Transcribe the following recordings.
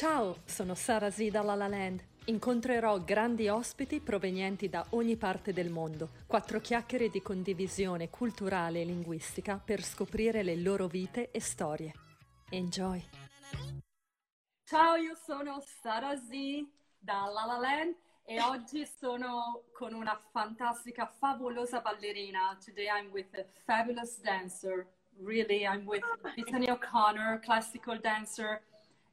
Ciao, sono Sara Z da La La Land. Incontrerò grandi ospiti provenienti da ogni parte del mondo. Quattro chiacchiere di condivisione culturale e linguistica per scoprire le loro vite e storie. Enjoy! Ciao, io sono Sara Z da La La Land e oggi sono con una fantastica, favolosa ballerina. Today I'm with a fabulous dancer. Really, I'm with Brittany O'Connor, classical dancer.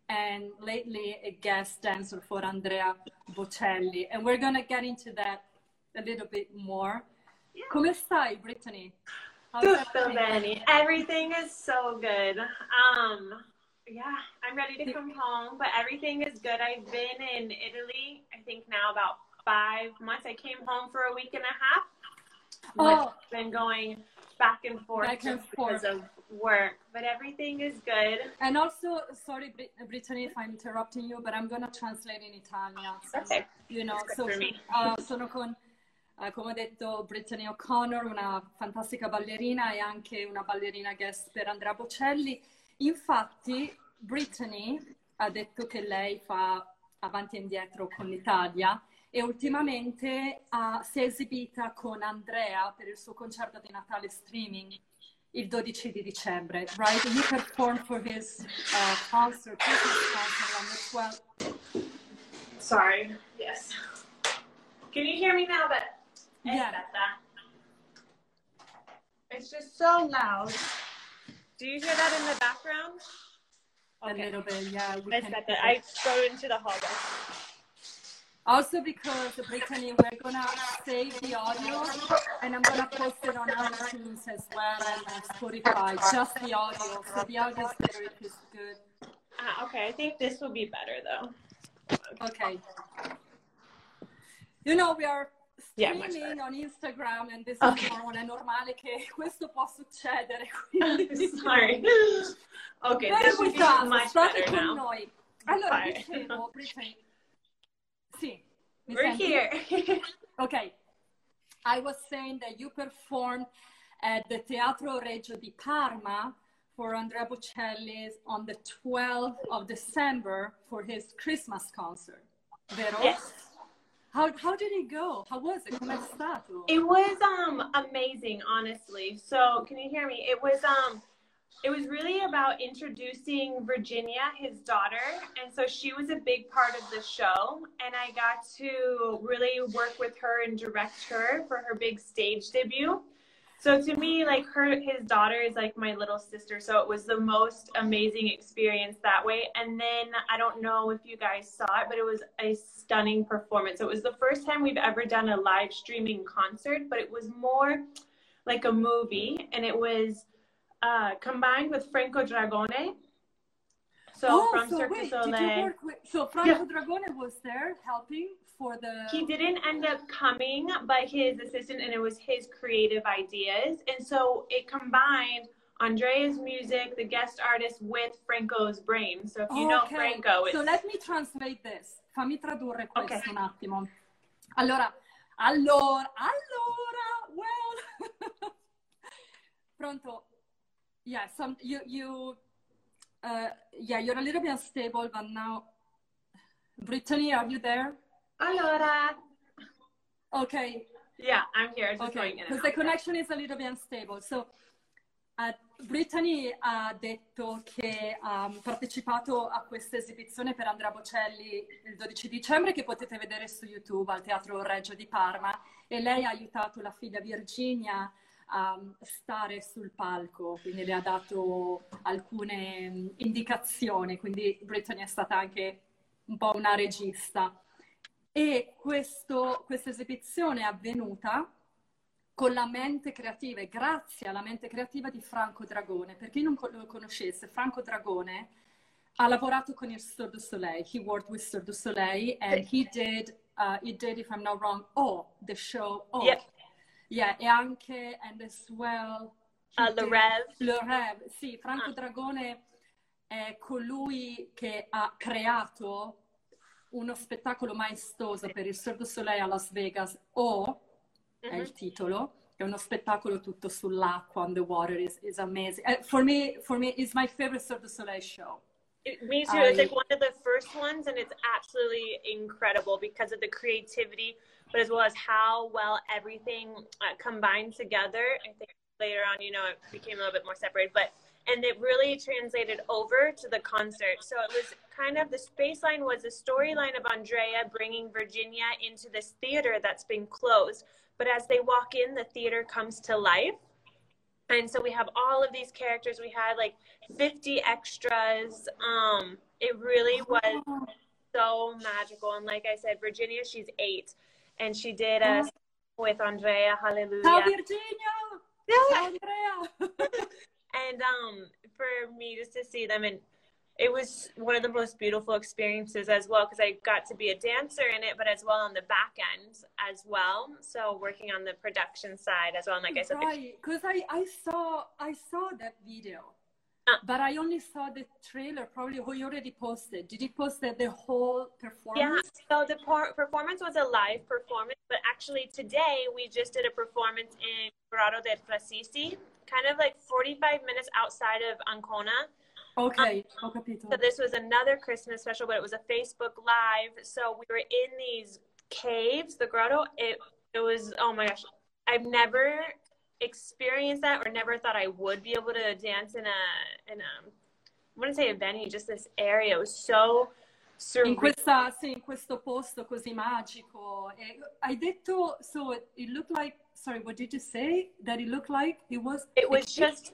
And lately a guest dancer for Andrea Bocelli. And we're going to get into that a little bit more. Yeah. Come stai, Brittany? Tutto bene. Everything is so good. Um, yeah, I'm ready to come home, but everything is good. I've been in Italy, I think now about five months. I came home for a week and a half. Oh. I've been going back and forth back and forth. because of work, but everything is good. And also, sorry, Brittany, if I'm interrupting you, but I'm gonna translate in Italian. So, okay. You know, so uh, sono con, uh, come ho detto, Brittany O'Connor, una fantastica ballerina e anche una ballerina guest per Andrea Bocelli. Infatti, Brittany ha detto che lei fa avanti e indietro con l'Italia e ultimamente uh, si è esibita con Andrea per il suo concerto di Natale streaming il 12 di dicembre, right? He performed for his uh, concert, Christmas concert on the 12th. Sorry, yes. Can you hear me now? But yeah. It's just so loud. Do you hear that in the background? Okay. A little bit, yeah. Better. I go into the hallway. Also because Brittany, we're gonna save the audio and I'm gonna post it on iTunes as well and Spotify, just the audio. So the audio better is good. Ah, okay, I think this will be better though. Okay. You know, we are streaming yeah, on Instagram and this okay. is non è normale che questo può succedere. Quindi... Sorry. Ok, this will be much better now. Noi. Allora, dicevo, Brittany, We're here. okay. I was saying that you performed at the Teatro Regio di Parma for Andrea Bocelli on the 12th of December for his Christmas concert. Vero? Yes. How, how did it go? How was it? Come stato? It was um amazing, honestly. So, can you hear me? It was um it was really about introducing Virginia, his daughter. And so she was a big part of the show. And I got to really work with her and direct her for her big stage debut. So to me, like her, his daughter is like my little sister. So it was the most amazing experience that way. And then I don't know if you guys saw it, but it was a stunning performance. It was the first time we've ever done a live streaming concert, but it was more like a movie. And it was, uh, combined with Franco Dragone. So oh, from so Cirque wait, Soleil. Did you work with, so Franco yeah. Dragone was there helping for the. He didn't end up coming, but his assistant, and it was his creative ideas, and so it combined Andrea's music, the guest artist, with Franco's brain. So if you know Franco, it's... so let me translate this. Fammi tradurre questo okay. un attimo. Allora, allora, allora, well. Pronto? Yeah, some you you uh, yeah, you're a little bit unstable, but now Brittany, are you there? Allora. Okay. Yeah, I'm here. okay, because the connection is a little bit unstable. So, uh, Brittany ha detto che ha partecipato a questa esibizione per Andrea Bocelli il 12 dicembre che potete vedere su YouTube al Teatro Reggio di Parma e lei ha aiutato la figlia Virginia a stare sul palco, quindi le ha dato alcune mm, indicazioni, quindi Brittany è stata anche un po' una regista. E questo, questa esibizione è avvenuta con la mente creativa e grazie alla mente creativa di Franco Dragone. Per chi non lo conoscesse, Franco Dragone ha lavorato con il Cirque du Soleil. He worked with Cirque du Soleil and he did, uh, he did, if I'm not wrong, Oh, the show Oh. Yeah. Yeah, e anche and as well uh, Le Rev. Le Rev, sì, Franco ah. Dragone è colui che ha creato uno spettacolo maestoso per il Cirque du Soleil a Las Vegas, O mm-hmm. è il titolo, è uno spettacolo tutto sull'acqua, on the water, is, is amazing. Uh, for me, for me, it's my favorite Cirque du Soleil show. Me too. I, it's like one of the first ones, and it's absolutely incredible because of the creativity, but as well as how well everything uh, combined together. I think later on, you know, it became a little bit more separated, but and it really translated over to the concert. So it was kind of the space line was the storyline of Andrea bringing Virginia into this theater that's been closed. But as they walk in, the theater comes to life. And so we have all of these characters. We had like 50 extras. Um, it really was so magical. And like I said, Virginia, she's eight, and she did a with Andrea. Hallelujah. Ciao, Virginia. Yeah. Andrea. and um, for me just to see them and it was one of the most beautiful experiences as well because I got to be a dancer in it, but as well on the back end as well. So working on the production side as well. And like I said, right, because I, I saw I saw that video, uh, but I only saw the trailer. Probably who you already posted. Did you post the, the whole performance? Yeah. So the por- performance was a live performance, but actually today we just did a performance in Grotto del Frasassi kind of like 45 minutes outside of Ancona. Okay, um. So this was another Christmas special, but it was a Facebook Live. So we were in these caves, the grotto. It it was oh my gosh, I've never experienced that or never thought I would be able to dance in a in a I wouldn't say a venue, just this area. It was so in, questa, sì, in questo posto così magico. Hai detto, so it looked like, sorry, what did you say? That it looked like it was? It was just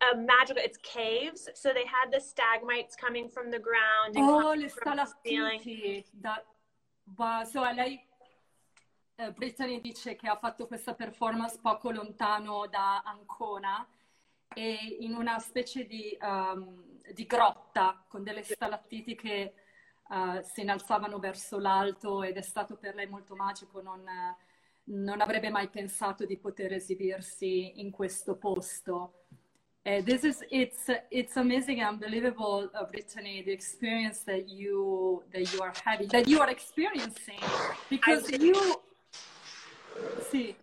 a magical, it's caves. So they had the stalagmites coming from the ground. oh, le stalattiti. That, wow. So lei, uh, Brittany dice che ha fatto questa performance poco lontano da Ancona e in una specie di, um, di grotta con delle stalattiti che uh, si innalzavano verso l'alto ed è stato per lei molto magico, non, non avrebbe mai pensato di poter esibirsi in questo posto. Uh, this is it's it's amazing unbelievable uh, brittany the experience that you that you are having that you are experiencing because you see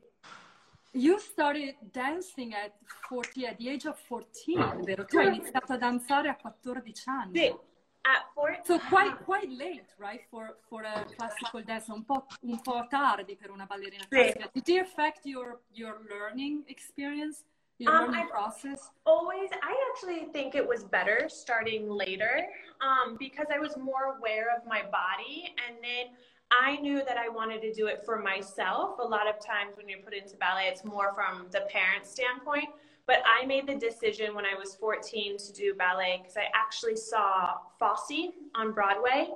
you started dancing at 40 at the age of 14 vero tu hai iniziato a danzare a 14 anni sì at four. So quite quite late, right, for for a classical dance. Un po' un po' tardi per una ballerina classica. Did it affect your your learning experience? Your um, learning process? Always, I actually think it was better starting later um, because I was more aware of my body, and then I knew that I wanted to do it for myself. A lot of times when you're put into ballet, it's more from the parent standpoint. But I made the decision when I was 14 to do ballet because I actually saw Fosse on Broadway.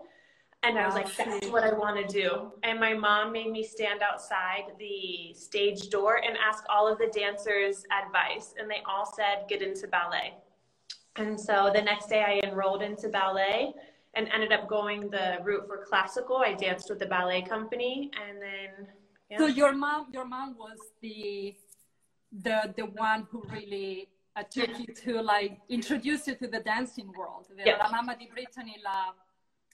And I was like, that's what I want to do. And my mom made me stand outside the stage door and ask all of the dancers advice. And they all said, get into ballet. And so the next day I enrolled into ballet and ended up going the route for classical. I danced with the ballet company and then. Yeah. So your mom, your mom was the the the one who really uh, took you to like introduce you to the dancing world. Yeah. La mamma di Brittany l'ha,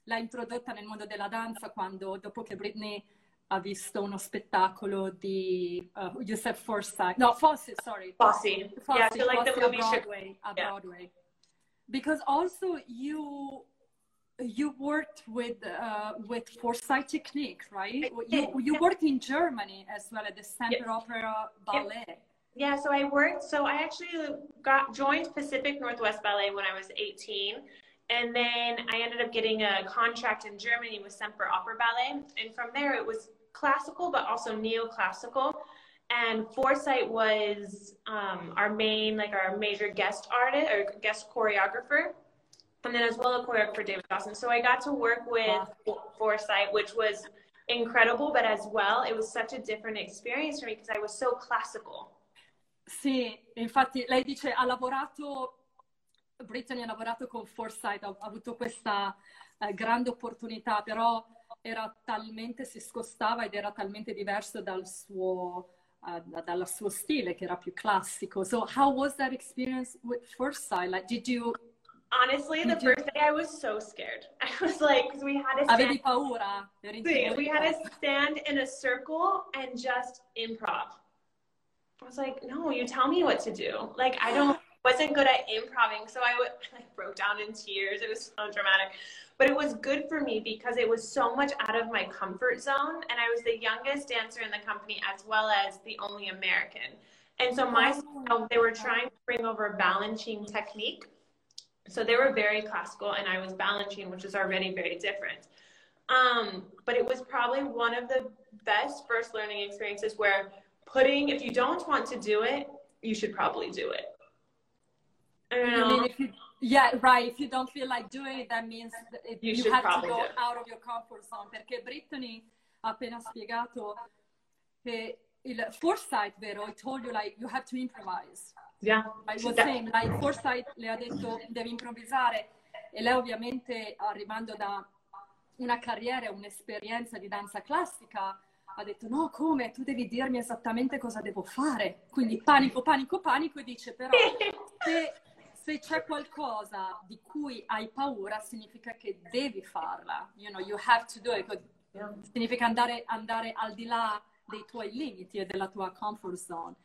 l'ha introdotta nel mondo della danza quando dopo che Brittany ha visto uno spettacolo di uh, you said Forsythe no Fosse sorry. Fosse, Fosse yeah so like Fosse the movie Broadway, a yeah. Broadway. Because also you you worked with uh, with Forsythe technique right? You you worked in Germany as well at the Semper Opera Ballet. Yeah, so I worked. So I actually got joined Pacific Northwest Ballet when I was 18. And then I ended up getting a contract in Germany with Semper Opera Ballet. And from there, it was classical, but also neoclassical. And Forsythe was um, our main, like our major guest artist or guest choreographer. And then as well a choreographer, David Dawson. So I got to work with wow. Forsythe, which was incredible, but as well, it was such a different experience for me because I was so classical. Sì, infatti lei dice ha lavorato, Brittany ha lavorato con Foresight, ha, avuto questa eh, grande opportunità, però era talmente, si scostava ed era talmente diverso dal suo, uh, dal suo stile che era più classico. So how was that experience with Foresight? Like, did you... Honestly, the first day I was so scared. I was like, because we had to stand... Avevi paura? Sì, we had to stand in a circle and just improv. I was like, no, you tell me what to do. Like, I don't, wasn't good at improving, so I would like broke down in tears. It was so dramatic. But it was good for me because it was so much out of my comfort zone and I was the youngest dancer in the company as well as the only American. And so myself, oh. they were trying to bring over balancing technique. So they were very classical and I was balancing, which is already very different. Um, but it was probably one of the best first learning experiences where putting, if you don't want to do it, you should probably do it. I mean, if you, yeah, right. If you don't feel like doing it, that means you, you have to go out of your comfort zone. Perché Brittany ha appena spiegato che il foresight, vero? I told you like you have to improvise. Yeah. I was saying like foresight le ha detto devi improvvisare e lei ovviamente arrivando da una carriera, un'esperienza di danza classica, ha detto no, come? Tu devi dirmi esattamente cosa devo fare. Quindi panico, panico, panico e dice però se, se c'è qualcosa di cui hai paura significa che devi farla. You know, you have to do it. Significa andare, andare al di là dei tuoi limiti e della tua comfort zone.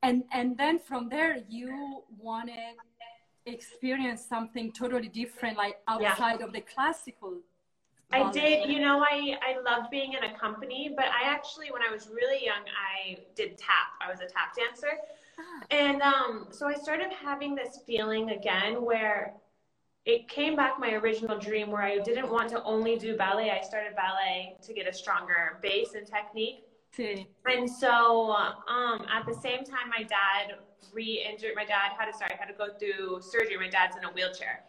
And, and then from there you want to experience something totally different, like outside yeah. of the classical I did, you know, I, I loved being in a company, but I actually, when I was really young, I did tap. I was a tap dancer. And um, so I started having this feeling again where it came back my original dream where I didn't want to only do ballet. I started ballet to get a stronger base and technique. Sí. And so um, at the same time, my dad re-injured, my dad had to, sorry, had to go through surgery. My dad's in a wheelchair.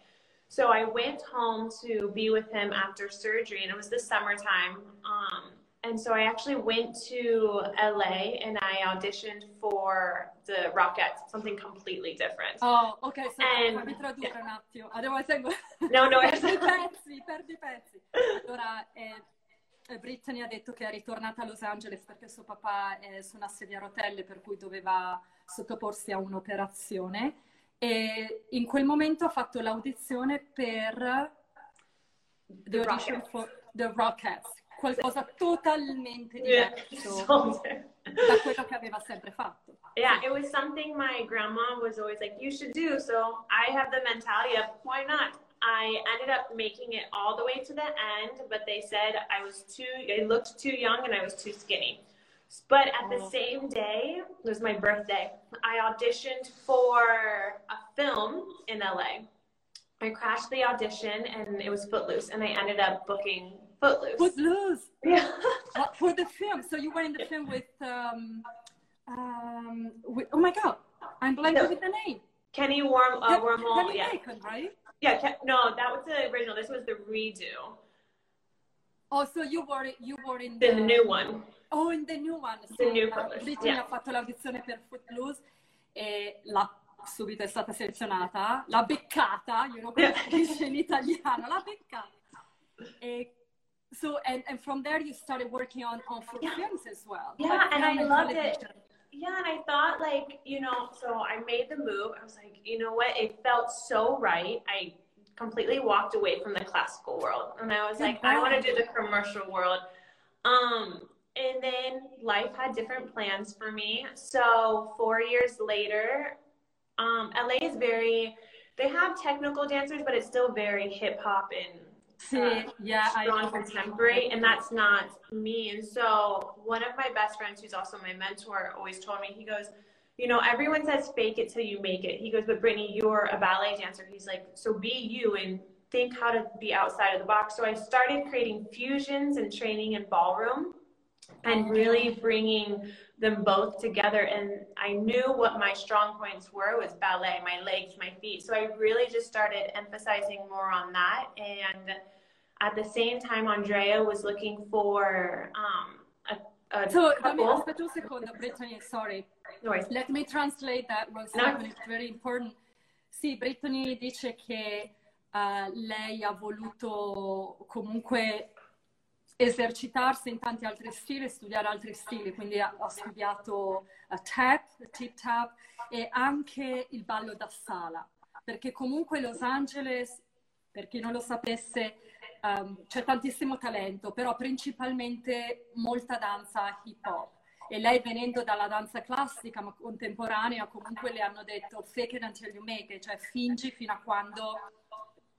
So I went home to be with him after surgery, and it was the summertime. Um, and so I actually went to LA and I auditioned for the Rockettes, something completely different. Oh, ok, so and, fammi tradurre yeah. un attimo. Allora, seguo. No, no, perdi pezzi, perdi pezzi. Allora, eh, Brittany ha detto che è ritornata a Los Angeles perché suo papà è su una sedia a rotelle per cui doveva sottoporsi a un'operazione e in quel momento ha fatto l'audizione per The, for the Rockettes, qualcosa totalmente diverso da quello che aveva sempre fatto. Yeah, it was something my grandma was always like, you should do. So I have the mentality of, why not? I ended up making it all the way to the end, but they said I was too, I looked too young and I was too skinny. But at the oh. same day, it was my birthday. I auditioned for a film in LA. I crashed the audition and it was Footloose, and I ended up booking Footloose. Footloose. Yeah. for the film. So you were in the film with, um, um, with oh my god, I'm blanking so, with the name. Kenny Warm, uh, Wormald. Kenny yeah. Bacon, right? Yeah. Ken, no, that was the original. This was the redo. Oh, so you were you were in the, the new one. Oh, in the new one. The new Brittany yeah. ha fatto l'audizione per Footloose e l'ha subito è stata selezionata, l'ha beccata, io non capisco in italiano, l'ha beccata. E, so, and, and from there you started working on, on for yeah. films as well. Yeah, like and I loved television. it. Yeah, and I thought like, you know, so I made the move. I was like, you know what? It felt so right. I completely walked away from the classical world. And I was like, I want to do the commercial world. Um, and then life had different plans for me. So four years later, um, LA is very, they have technical dancers, but it's still very hip hop and uh, yeah, strong contemporary, and that's not me. And so one of my best friends, who's also my mentor, always told me, he goes, you know, everyone says fake it till you make it. He goes, but Brittany, you're a ballet dancer. He's like, so be you and think how to be outside of the box. So I started creating fusions and training in ballroom and really bringing them both together. And I knew what my strong points were was ballet, my legs, my feet. So I really just started emphasizing more on that. And at the same time, Andrea was looking for um, a, a so couple. aspetta un secondo, Brittany, sorry. No Let me translate that one second, no. it's very important. Sì, Brittany dice che uh, lei ha voluto comunque esercitarsi in tanti altri stili, studiare altri stili, quindi ha studiato uh, tap, tip tap e anche il ballo da sala, perché comunque Los Angeles, per chi non lo sapesse, um, c'è tantissimo talento, però principalmente molta danza hip hop. e lei venendo dalla danza classica ma contemporanea comunque le hanno detto fake it until you make it, cioè fingi fino a quando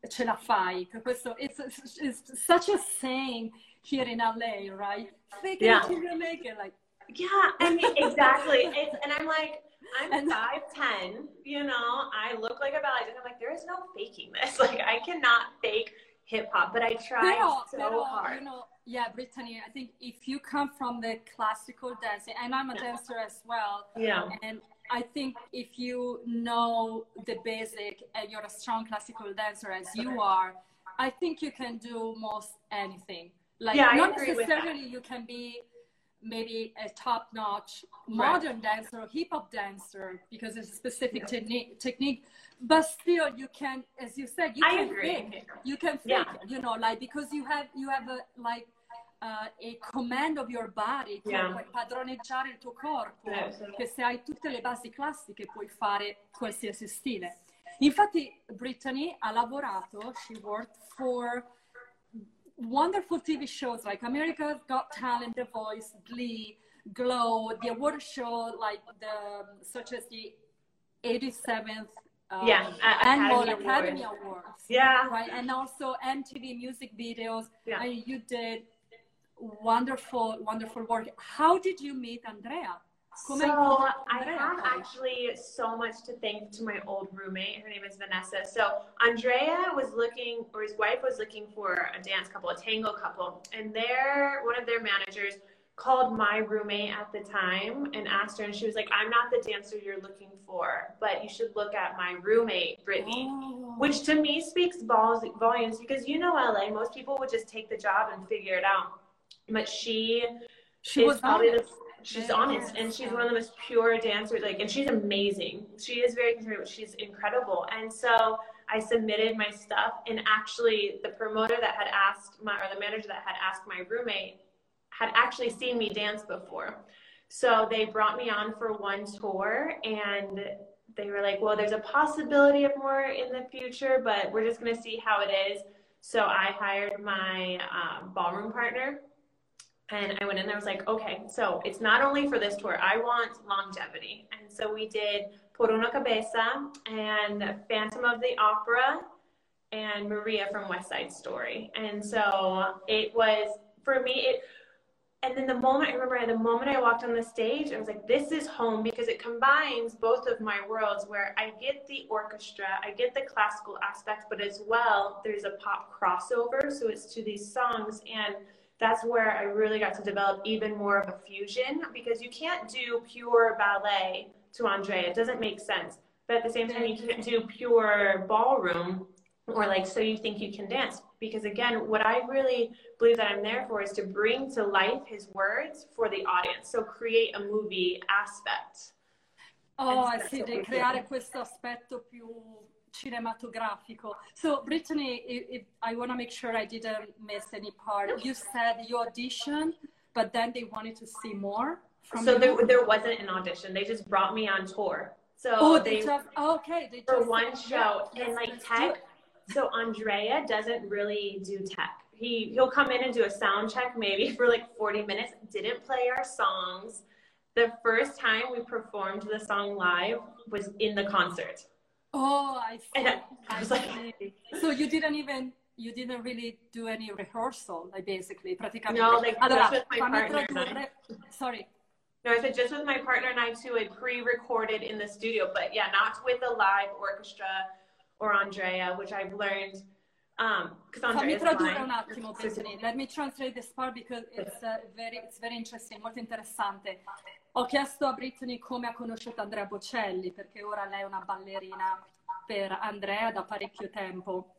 ce la fai. Questo it's such a saying here in LA, right? Fake it yeah. until you make it, like yeah, I mean exactly. It's, and I'm like, I'm five ten. You know, I look like a ballet dancer. I'm like, there is no faking this. Like, I cannot fake hip hop, but I try so pero, hard. You know, yeah, Brittany. I think if you come from the classical dancing, and I'm a dancer as well. Yeah. And I think if you know the basic and you're a strong classical dancer as you are, I think you can do most anything. Like yeah, not necessarily you can be maybe a top-notch modern right. dancer or hip-hop dancer because it's a specific yeah. technique technique but still you can as you said you I can agree. think you can think yeah. you know like because you have you have a like uh, a command of your body yeah. puoi padroneggiare il tuo corpo yeah, che se hai tutte le basi classiche puoi fare qualsiasi stile infatti Brittany ha lavorato she worked for wonderful TV shows like America's Got Talent, The Voice, Glee, Glow, the award show like the such as the 87th um, yeah, annual Academy, Academy Awards. Awards. Yeah, right, and also MTV music videos. Yeah, I, you did wonderful, wonderful work. How did you meet Andrea? Oh so I have actually so much to thank to my old roommate. Her name is Vanessa. So Andrea was looking, or his wife was looking for a dance couple, a tango couple, and their one of their managers called my roommate at the time and asked her, and she was like, "I'm not the dancer you're looking for, but you should look at my roommate, Brittany," oh. which to me speaks volumes because you know LA, most people would just take the job and figure it out, but she. She was probably the she's honest and she's one of the most pure dancers like and she's amazing. She is very conservative but she's incredible. And so i submitted my stuff and actually the promoter that had asked my or the manager that had asked my roommate had actually seen me dance before. So they brought me on for one tour and they were like well there's a possibility of more in the future but we're just going to see how it is. So i hired my um, ballroom partner and I went in there, I was like, okay, so it's not only for this tour, I want longevity. And so we did Por una Cabeza and Phantom of the Opera and Maria from West Side Story. And so it was, for me, it, and then the moment I remember the moment I walked on the stage, I was like, this is home because it combines both of my worlds where I get the orchestra, I get the classical aspect, but as well, there's a pop crossover. So it's to these songs. And that's where I really got to develop even more of a fusion because you can't do pure ballet to Andrea. It doesn't make sense. But at the same time, you can't do pure ballroom or like so you think you can dance. Because again, what I really believe that I'm there for is to bring to life his words for the audience. So create a movie aspect. Oh, sì, creare questo aspetto più cinematografico. So, Brittany, if, if I want to make sure I didn't miss any part. You said you auditioned, but then they wanted to see more. From so you? there, there wasn't an audition. They just brought me on tour. So oh, they, they just, okay, they for one show yeah, and like tech. So Andrea doesn't really do tech. He he'll come in and do a sound check maybe for like 40 minutes. Didn't play our songs. The first time we performed the song live was in the concert. Oh, I see. I, I was like, so you didn't even you didn't really do any rehearsal, like basically, praticamente. No, like allora, just with my partner. Tradurre... Sorry. No, I said just with my partner and I too, I pre-recorded in the studio, but yeah, not with a live orchestra or Andrea, which I've learned. Um, Fammi tradurre un attimo, Bethany. Let me translate this part because it's uh, very, it's very interesting, molto interessante. Ho chiesto a Brittany come ha conosciuto Andrea Bocelli, perché ora lei è una ballerina per Andrea da parecchio tempo.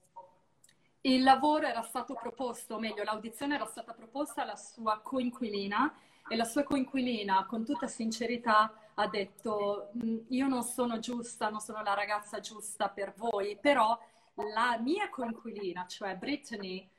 Il lavoro era stato proposto, o meglio, l'audizione era stata proposta alla sua coinquilina e la sua coinquilina, con tutta sincerità, ha detto mm, io non sono giusta, non sono la ragazza giusta per voi, però la mia coinquilina, cioè Brittany,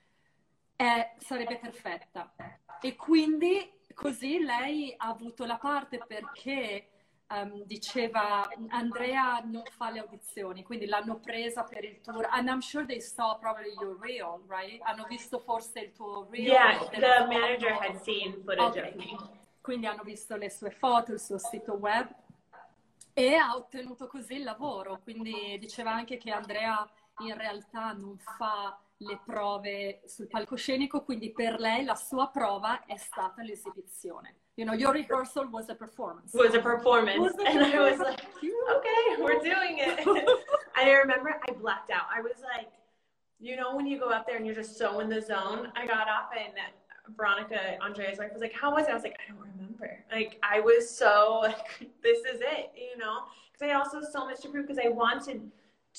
è, sarebbe perfetta. E quindi così lei ha avuto la parte perché um, diceva Andrea non fa le audizioni, quindi l'hanno presa per il tour. And I'm sure they saw probably your reel, right? Hanno visto forse il tuo reel. Yeah, the manager had seen footage okay. of me. quindi hanno visto le sue foto, il suo sito web e ha ottenuto così il lavoro. Quindi diceva anche che Andrea in realtà non fa le prove sul palcoscenico, quindi per lei la sua prova è stata l'esibizione. You know, your rehearsal was a performance. Was a performance. Was a and I was like, okay, we're doing it. I remember I blacked out. I was like, you know, when you go up there and you're just so in the zone. I got off and Veronica, Andrea's wife, was like, how was it? I was like, I don't remember. Like, I was so, like, this is it, you know? Because I also so much to prove because I wanted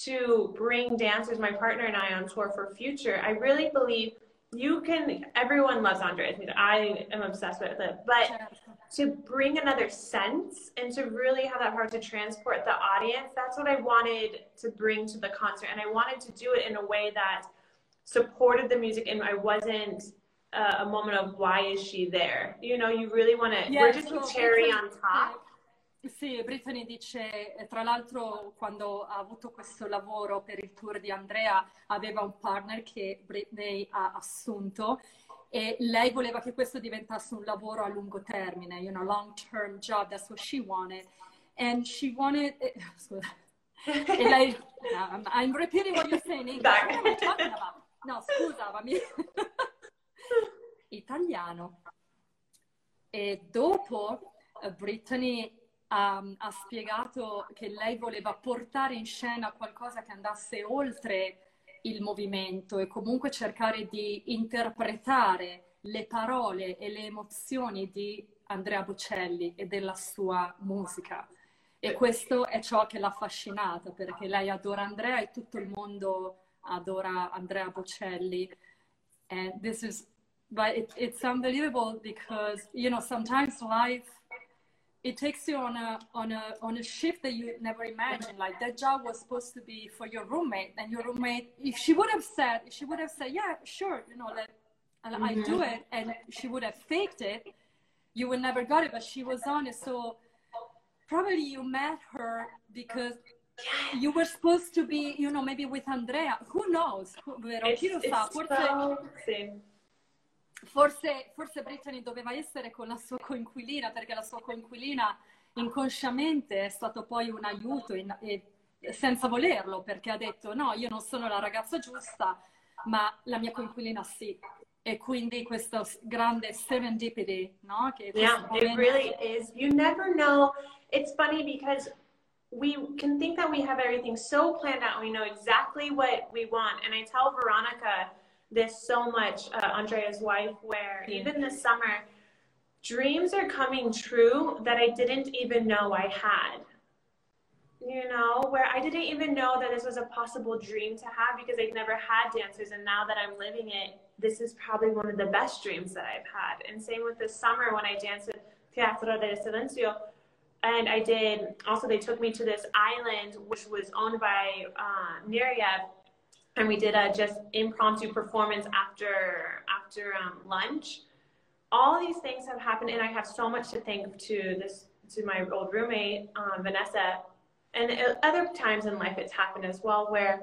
to bring dancers, my partner and I, on tour for future. I really believe you can, everyone loves Andrea's music. I am obsessed with it. But to bring another sense and to really have that power to transport the audience, that's what I wanted to bring to the concert. And I wanted to do it in a way that supported the music and I wasn't uh, a moment of why is she there? You know, you really want to, yeah, we're just so cherry on top. Sì, Brittany dice, tra l'altro quando ha avuto questo lavoro per il tour di Andrea aveva un partner che Britney ha assunto e lei voleva che questo diventasse un lavoro a lungo termine, you know, long term job, that's what she wanted. And she wanted, eh, scusa, e lei, no, I'm repeating what you're saying, What am I talking about? No, scusa, ma mi... italiano. E dopo uh, Brittany um, ha spiegato che lei voleva portare in scena qualcosa che andasse oltre il movimento e comunque cercare di interpretare le parole e le emozioni di Andrea Bocelli e della sua musica. E questo è ciò che l'ha affascinata perché lei adora Andrea e tutto il mondo adora Andrea Bocelli. And this is, but it, it's unbelievable because, you know, sometimes life it takes you on a on a on a shift that you never imagined. Like that job was supposed to be for your roommate, and your roommate, if she would have said, she would have said, "Yeah, sure, you know, let mm-hmm. I do it," and she would have faked it, you would never got it. But she was honest, so probably you met her because you were supposed to be, you know, maybe with Andrea. Who knows? Lo? Forse. So. Forse, forse Brittany doveva essere con la sua coinquilina perché la sua coinquilina inconsciamente è stato poi un aiuto in, e, senza volerlo perché ha detto no, io non sono la ragazza giusta, ma la mia coinquilina sì. E quindi questo grande serendipity, no? Che yeah, momento... it really is. You never know. It's funny because we can think that we have everything so planned out we know exactly what we want. And I tell Veronica, this so much, uh, Andrea's wife, where even this summer, dreams are coming true that I didn't even know I had. You know, where I didn't even know that this was a possible dream to have because I've never had dancers. And now that I'm living it, this is probably one of the best dreams that I've had. And same with this summer when I danced with Teatro del Silenzio. And I did, also, they took me to this island, which was owned by uh, Miriam and we did a just impromptu performance after after um, lunch. All these things have happened, and I have so much to thank to this to my old roommate um, Vanessa, and other times in life it's happened as well where.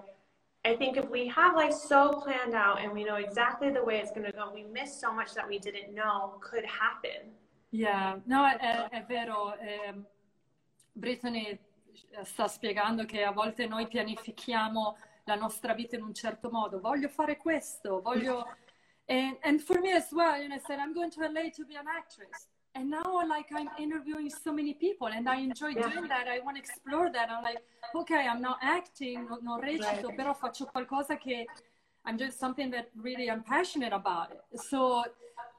I think if we have life so planned out and we know exactly the way it's going to go, we miss so much that we didn't know could happen. Yeah, no, è, è vero. Eh, Brittany sta spiegando che a volte noi pianifichiamo la nostra vita in un certo modo. Voglio fare questo, voglio... And, and for me as well, you know, I said, I'm going to LA to be an actress. And now, like, I'm interviewing so many people and I enjoy doing that. I want to explore that. I'm like, okay, I'm not acting, non, non recito, però faccio qualcosa che I'm just something that really I'm passionate about. So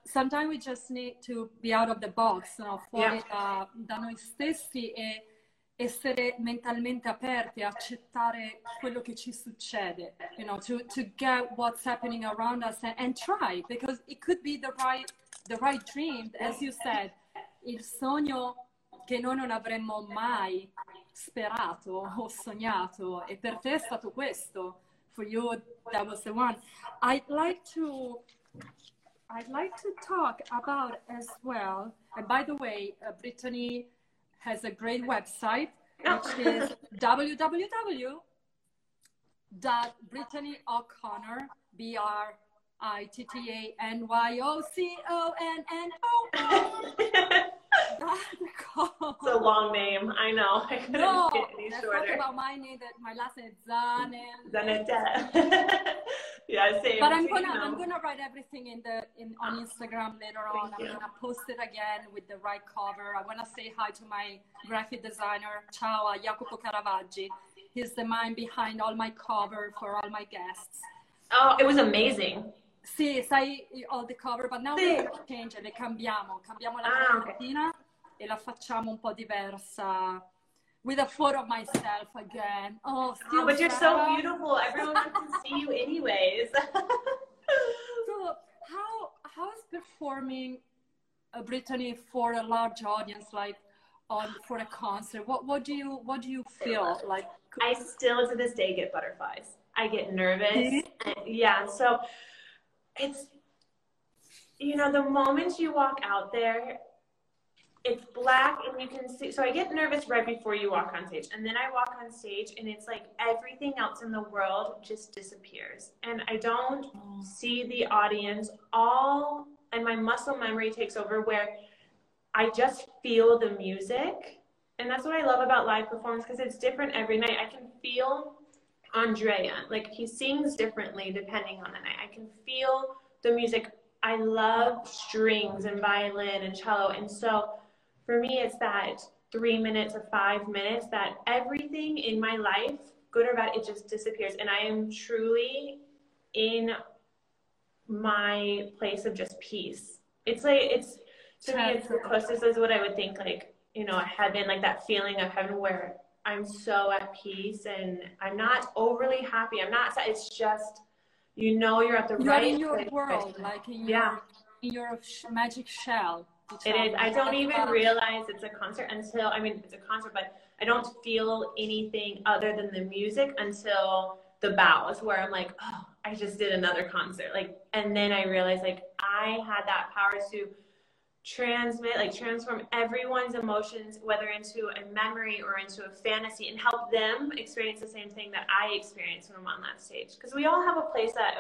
sometimes we just need to be out of the box, no? fuori yeah. da, da noi stessi e essere mentalmente aperti, accettare quello che ci succede, you know, to, to get what's happening around us and, and try, because it could be the right, the right dream, as you said, il sogno che noi non avremmo mai sperato o sognato, e per te è stato questo. For you, that was the one. I'd like to I'd like to talk about as well, and by the way, uh, Brittany has a great website, oh. which is www.brittanyoconnor, B-R I T T A N Y O C O N N O it's a long name. I know. I couldn't no, get any let's shorter. talk about my name. That my last name is Zanel. Yeah, same. But I'm you gonna know. I'm gonna write everything in the in on Instagram later on. Thank I'm you. gonna post it again with the right cover. I wanna say hi to my graphic designer, ciao a Jacopo Caravaggi. He's the mind behind all my cover for all my guests. Oh, it was amazing. Sì, sai all the cover, but now Sì. we're change it, le cambiamo, cambiamo la Ah, copertina e la facciamo un po' diversa. With a photo of myself again. Oh, still Oh, but you're so beautiful. Everyone wants to see you anyways. So how how is performing uh, Brittany for a large audience like on for a concert? What what do you what do you feel like? I still to this day get butterflies. I get nervous. And- yeah, so it's you know, the moment you walk out there, it's black and you can see so I get nervous right before you walk on stage. And then I walk on stage and it's like everything else in the world just disappears. And I don't see the audience all and my muscle memory takes over where I just feel the music. And that's what I love about live performance because it's different every night. I can feel Andrea. Like he sings differently depending on the night. Can feel the music. I love strings and violin and cello. And so for me, it's that three minutes or five minutes that everything in my life, good or bad, it just disappears. And I am truly in my place of just peace. It's like, it's, to me, it's the closest is what I would think, like, you know, heaven, like that feeling of heaven where I'm so at peace and I'm not overly happy. I'm not, it's just, you know, you're at the You're right in your place. world, like in Yeah. your in your sh- magic shell. It is. I don't even Uh, realize it's a concert until, I mean, it's a concert, but I don't feel anything other than the music until the bows where I'm like, oh, I just did another concert. Like, and then I realized like I had that power to transmit, like transform everyone's emotions, whether into a memory or into a fantasy and help them experience the same thing that I experienced when I'm on that stage. Because we all have a place that,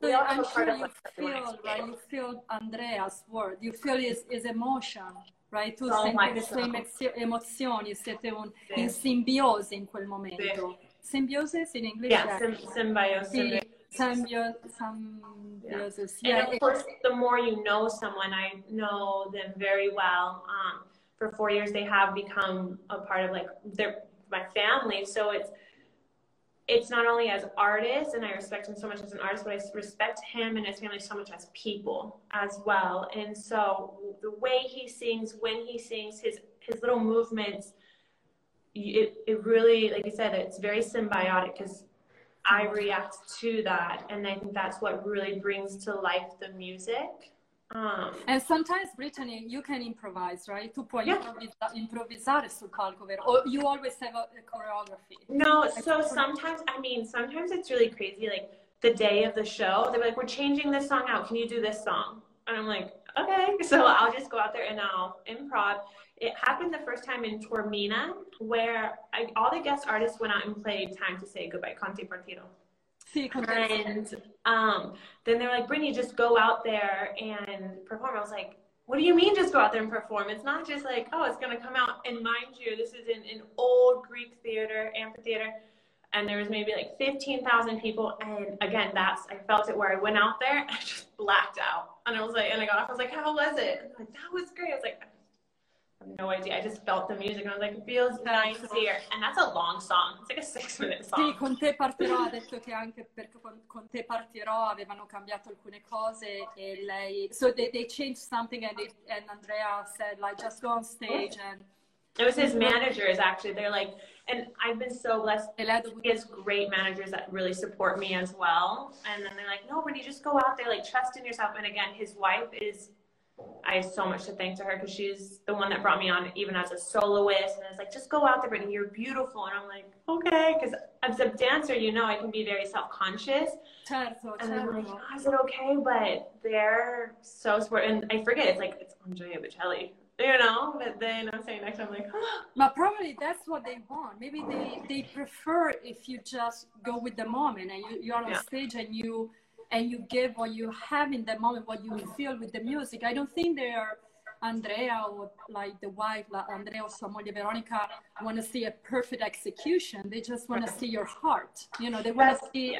we all have I'm a part sure of you us that we wanna feel, right? You feel Andrea's word. You feel his, his emotion, right? Tu So senti le sue emozioni, siete un- Sì. in simbiosi in quel momento. Simbiosis in inglese? Yeah. Sì, symbio- symbiosis. And Yeah, of course, the more you know someone, I know them very well. Um, for four years, they have become a part of like their my family. So it's it's not only as artists, and I respect him so much as an artist, but I respect him and his family so much as people as well. And so the way he sings, when he sings, his his little movements, it it really, like you said, it's very symbiotic because I react to that, and I think that's what really brings to life the music. Um, And sometimes, Brittany, you can improvise, right? Tu puoi Yeah. improvvisa- improvvisare sul palco, vero? Or you always have a, a choreography. no, so sometimes, I mean, sometimes it's really crazy. Like the day of the show, they're like, "We're changing this song out. Can you do this song?" And I'm like, "Okay." So I'll just go out there and I'll improv. It happened the first time in Taormina, where I, all the guest artists went out and played "Time to Say Goodbye," Con te partirò. Sì, con te. And um, then they were like, Brittany, just go out there and perform. I was like, what do you mean just go out there and perform? It's not just like, oh, it's going to come out. And mind you, this is in an old Greek theater, amphitheater. And there was maybe like 15,000 people. And again, that's, I felt it where I went out there and I just blacked out. And I was like, and I got off, I was like, how was it? And like, that was great. I was like, I have no idea. I just felt the music and I was like, it feels nice here. And that's a long song. It's like a six minute song. Sì, con te partirò, ha detto che anche con, con te partirò avevano cambiato alcune cose e lei... So they, they changed something and, they, and Andrea said like just go on stage and... It was his managers actually. They're like, and I've been so blessed. Lei ha dovuto... He has great managers that really support me as well. And then they're like, no, you just go out there, like trust in yourself. And again, his wife is, I have so much to thank to her because she's the one that brought me on even as a soloist. And it's like, just go out there, Brittany, you're beautiful. And I'm like, okay. Because as a dancer, you know, I can be very self-conscious. And I'm like, oh, is it okay? But they're so supportive. And I forget, it's like, it's Andrea Bocelli, you know? But then I'm saying next time, I'm like, But probably that's what they want. Maybe they, they prefer if you just go with the moment and you, you're on Yeah. stage and you and you give what you have in the moment, what you feel with the music. I don't think they're Andrea or like the wife, like Andrea or moglie Veronica, want to see a perfect execution. They just want to see your heart. You know, they want to see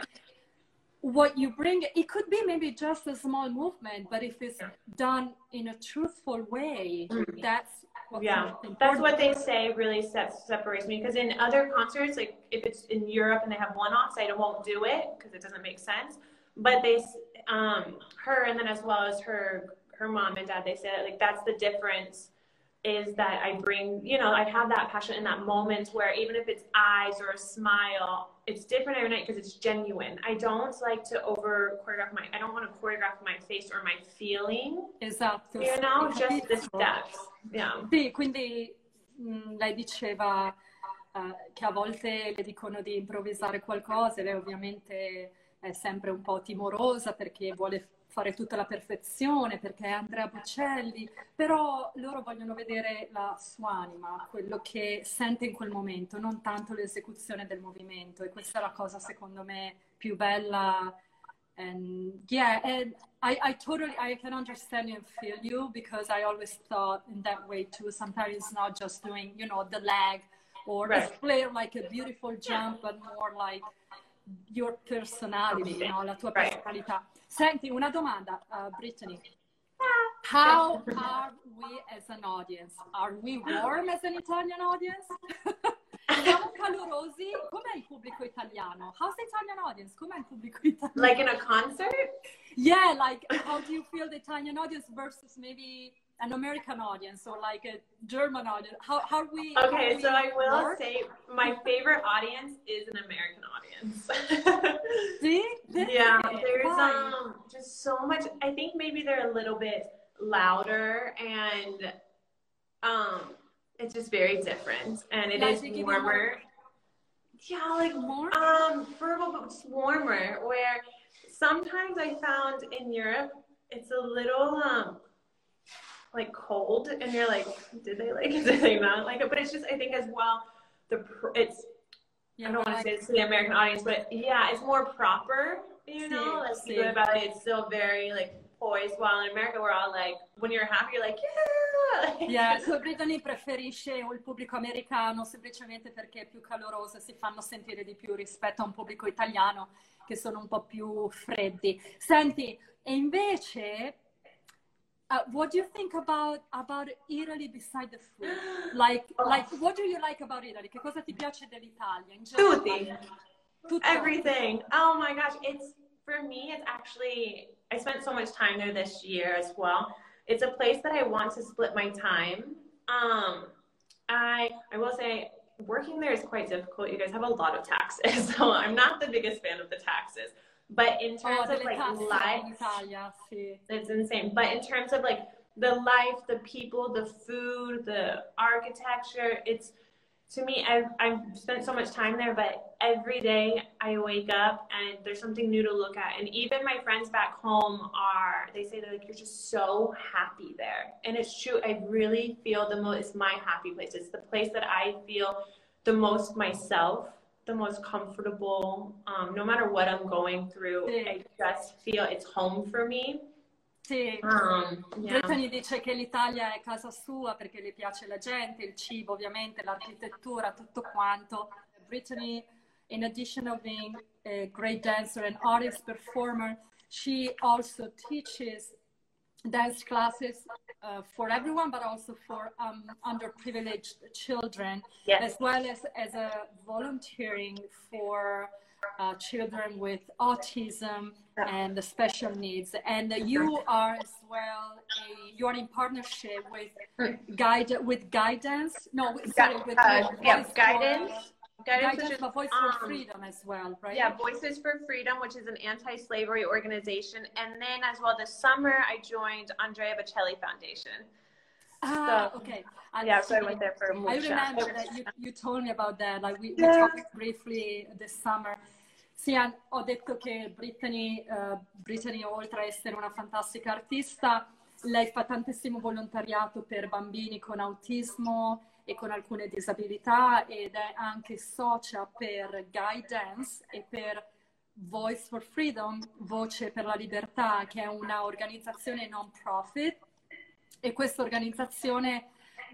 what you bring. It could be maybe just a small movement, but if it's done in a truthful way, mm-hmm. that's yeah that's what they say really sets separates me because in other concerts like if it's in europe and they have one-offs i won't do it because it doesn't make sense but they um her and then as well as her her mom and dad they say that like that's the difference is that I bring, you know, I have that passion in that moment where even if it's eyes or a smile, it's different every night because it's genuine. I don't like to over choreograph my, I don't want to choreograph my face or my feeling. Esatto. You know, just the steps. Yeah. Sì, quindi mh, mm, lei diceva uh, che a volte le dicono di improvvisare qualcosa e lei ovviamente è sempre un po' timorosa perché vuole fare tutta la perfezione perché è Andrea Bocelli, però loro vogliono vedere la sua anima, quello che sente in quel momento, non tanto l'esecuzione del movimento e questa è la cosa secondo me più bella. And yeah, and I, I totally I can understand and feel you because I always thought in that way too. Sometimes it's not just doing, you know, the leg or right. a flare like a beautiful jump, but more like your personality, know, la tua personalità. Senti, una domanda, uh, Brittany. How are we as an audience? Are we warm as an Italian audience? Siamo calorosi? Com'è il pubblico italiano? How's the Italian audience? Com'è il pubblico italiano? Like in a concert? Yeah, like how do you feel the Italian audience versus maybe an American audience or like a German audience? How, how we? Okay, how so I will work? say my favorite audience is an American audience. See? yeah, there's um just so much. I think maybe they're a little bit louder and um it's just very different and it is warmer. Yeah, like more um verbal but just warmer. Where sometimes I found in Europe it's a little um like cold and you're like did they like it did they not like it but it's just i think as well the it's yeah, I don't want to say it's to the American audience, but yeah, it's more proper, you know, like see. about it, it's still very like poised. While in America, we're all like, when you're happy, you're like, yeah. yeah, so Brittany preferisce il pubblico americano semplicemente perché è più caloroso, si fanno sentire di più rispetto a un pubblico italiano che sono un po' più freddi. Senti, e invece Uh, what do you think about about Italy beside the food? Like oh. like what do you like about Italy? Che cosa ti piace dell'Italia? Tutti. Tutto. Everything. Oh my gosh, it's for me it's actually I spent so much time there this year as well. It's a place that I want to split my time. Um I I will say working there is quite difficult. You guys have a lot of taxes. So I'm not the biggest fan of the taxes. But in terms oh, of like oh, life, Italia, sì. it's insane. But in terms of like the life, the people, the food, the architecture, it's to me, I've, I've spent so much time there, but every day I wake up and there's something new to look at. And even my friends back home are, they say that like, you're just so happy there. And it's true. I really feel the most, it's my happy place. It's the place that I feel the most myself the most comfortable. Um, no matter what I'm going through, sì. I just feel it's home for me. Sì, um, yeah. Brittany dice che l'Italia è casa sua perché le piace la gente, il cibo ovviamente, l'architettura, tutto quanto. Brittany, in addition of being a great dancer and artist performer, she also teaches dance classes uh, for everyone, but also for um, underprivileged children, yes. as well as as a volunteering for uh, children with autism and special needs. And uh, you are as well. A, you are in partnership with guide with guidance. No, sorry, with, uh, yeah, guidance. Guidance, Guidance for Voice um, for Freedom as well, right? Yeah, Voices for Freedom, which is an anti-slavery organization. And then as well this summer, I joined Andrea Bocelli Foundation. Ah, so, okay. I yeah, so I went there for I remember that you, you told me about that. Like we, yeah. we talked briefly this summer. Sì, ho detto che Brittany, uh, Brittany, oltre a essere una fantastica artista, lei fa tantissimo volontariato per bambini con autismo e con alcune disabilità ed è anche socia per Guidance e per Voice for Freedom, Voce per la Libertà, che è un'organizzazione non profit e questa organizzazione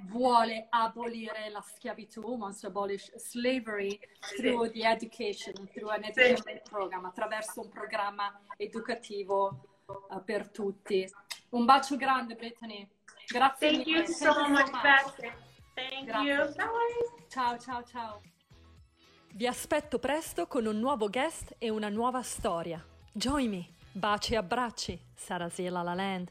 vuole abolire la schiavitù, wants to abolish slavery through the education, through an education program, attraverso un programma educativo uh, per tutti. Un bacio grande, Brittany. Grazie Thank mille. you so Thank much, so much. Beth. Thank Grazie. you. Bye. Ciao, ciao, ciao. Vi aspetto presto con un nuovo guest e una nuova storia. Join me. Baci e abbracci. Sarasela La Land.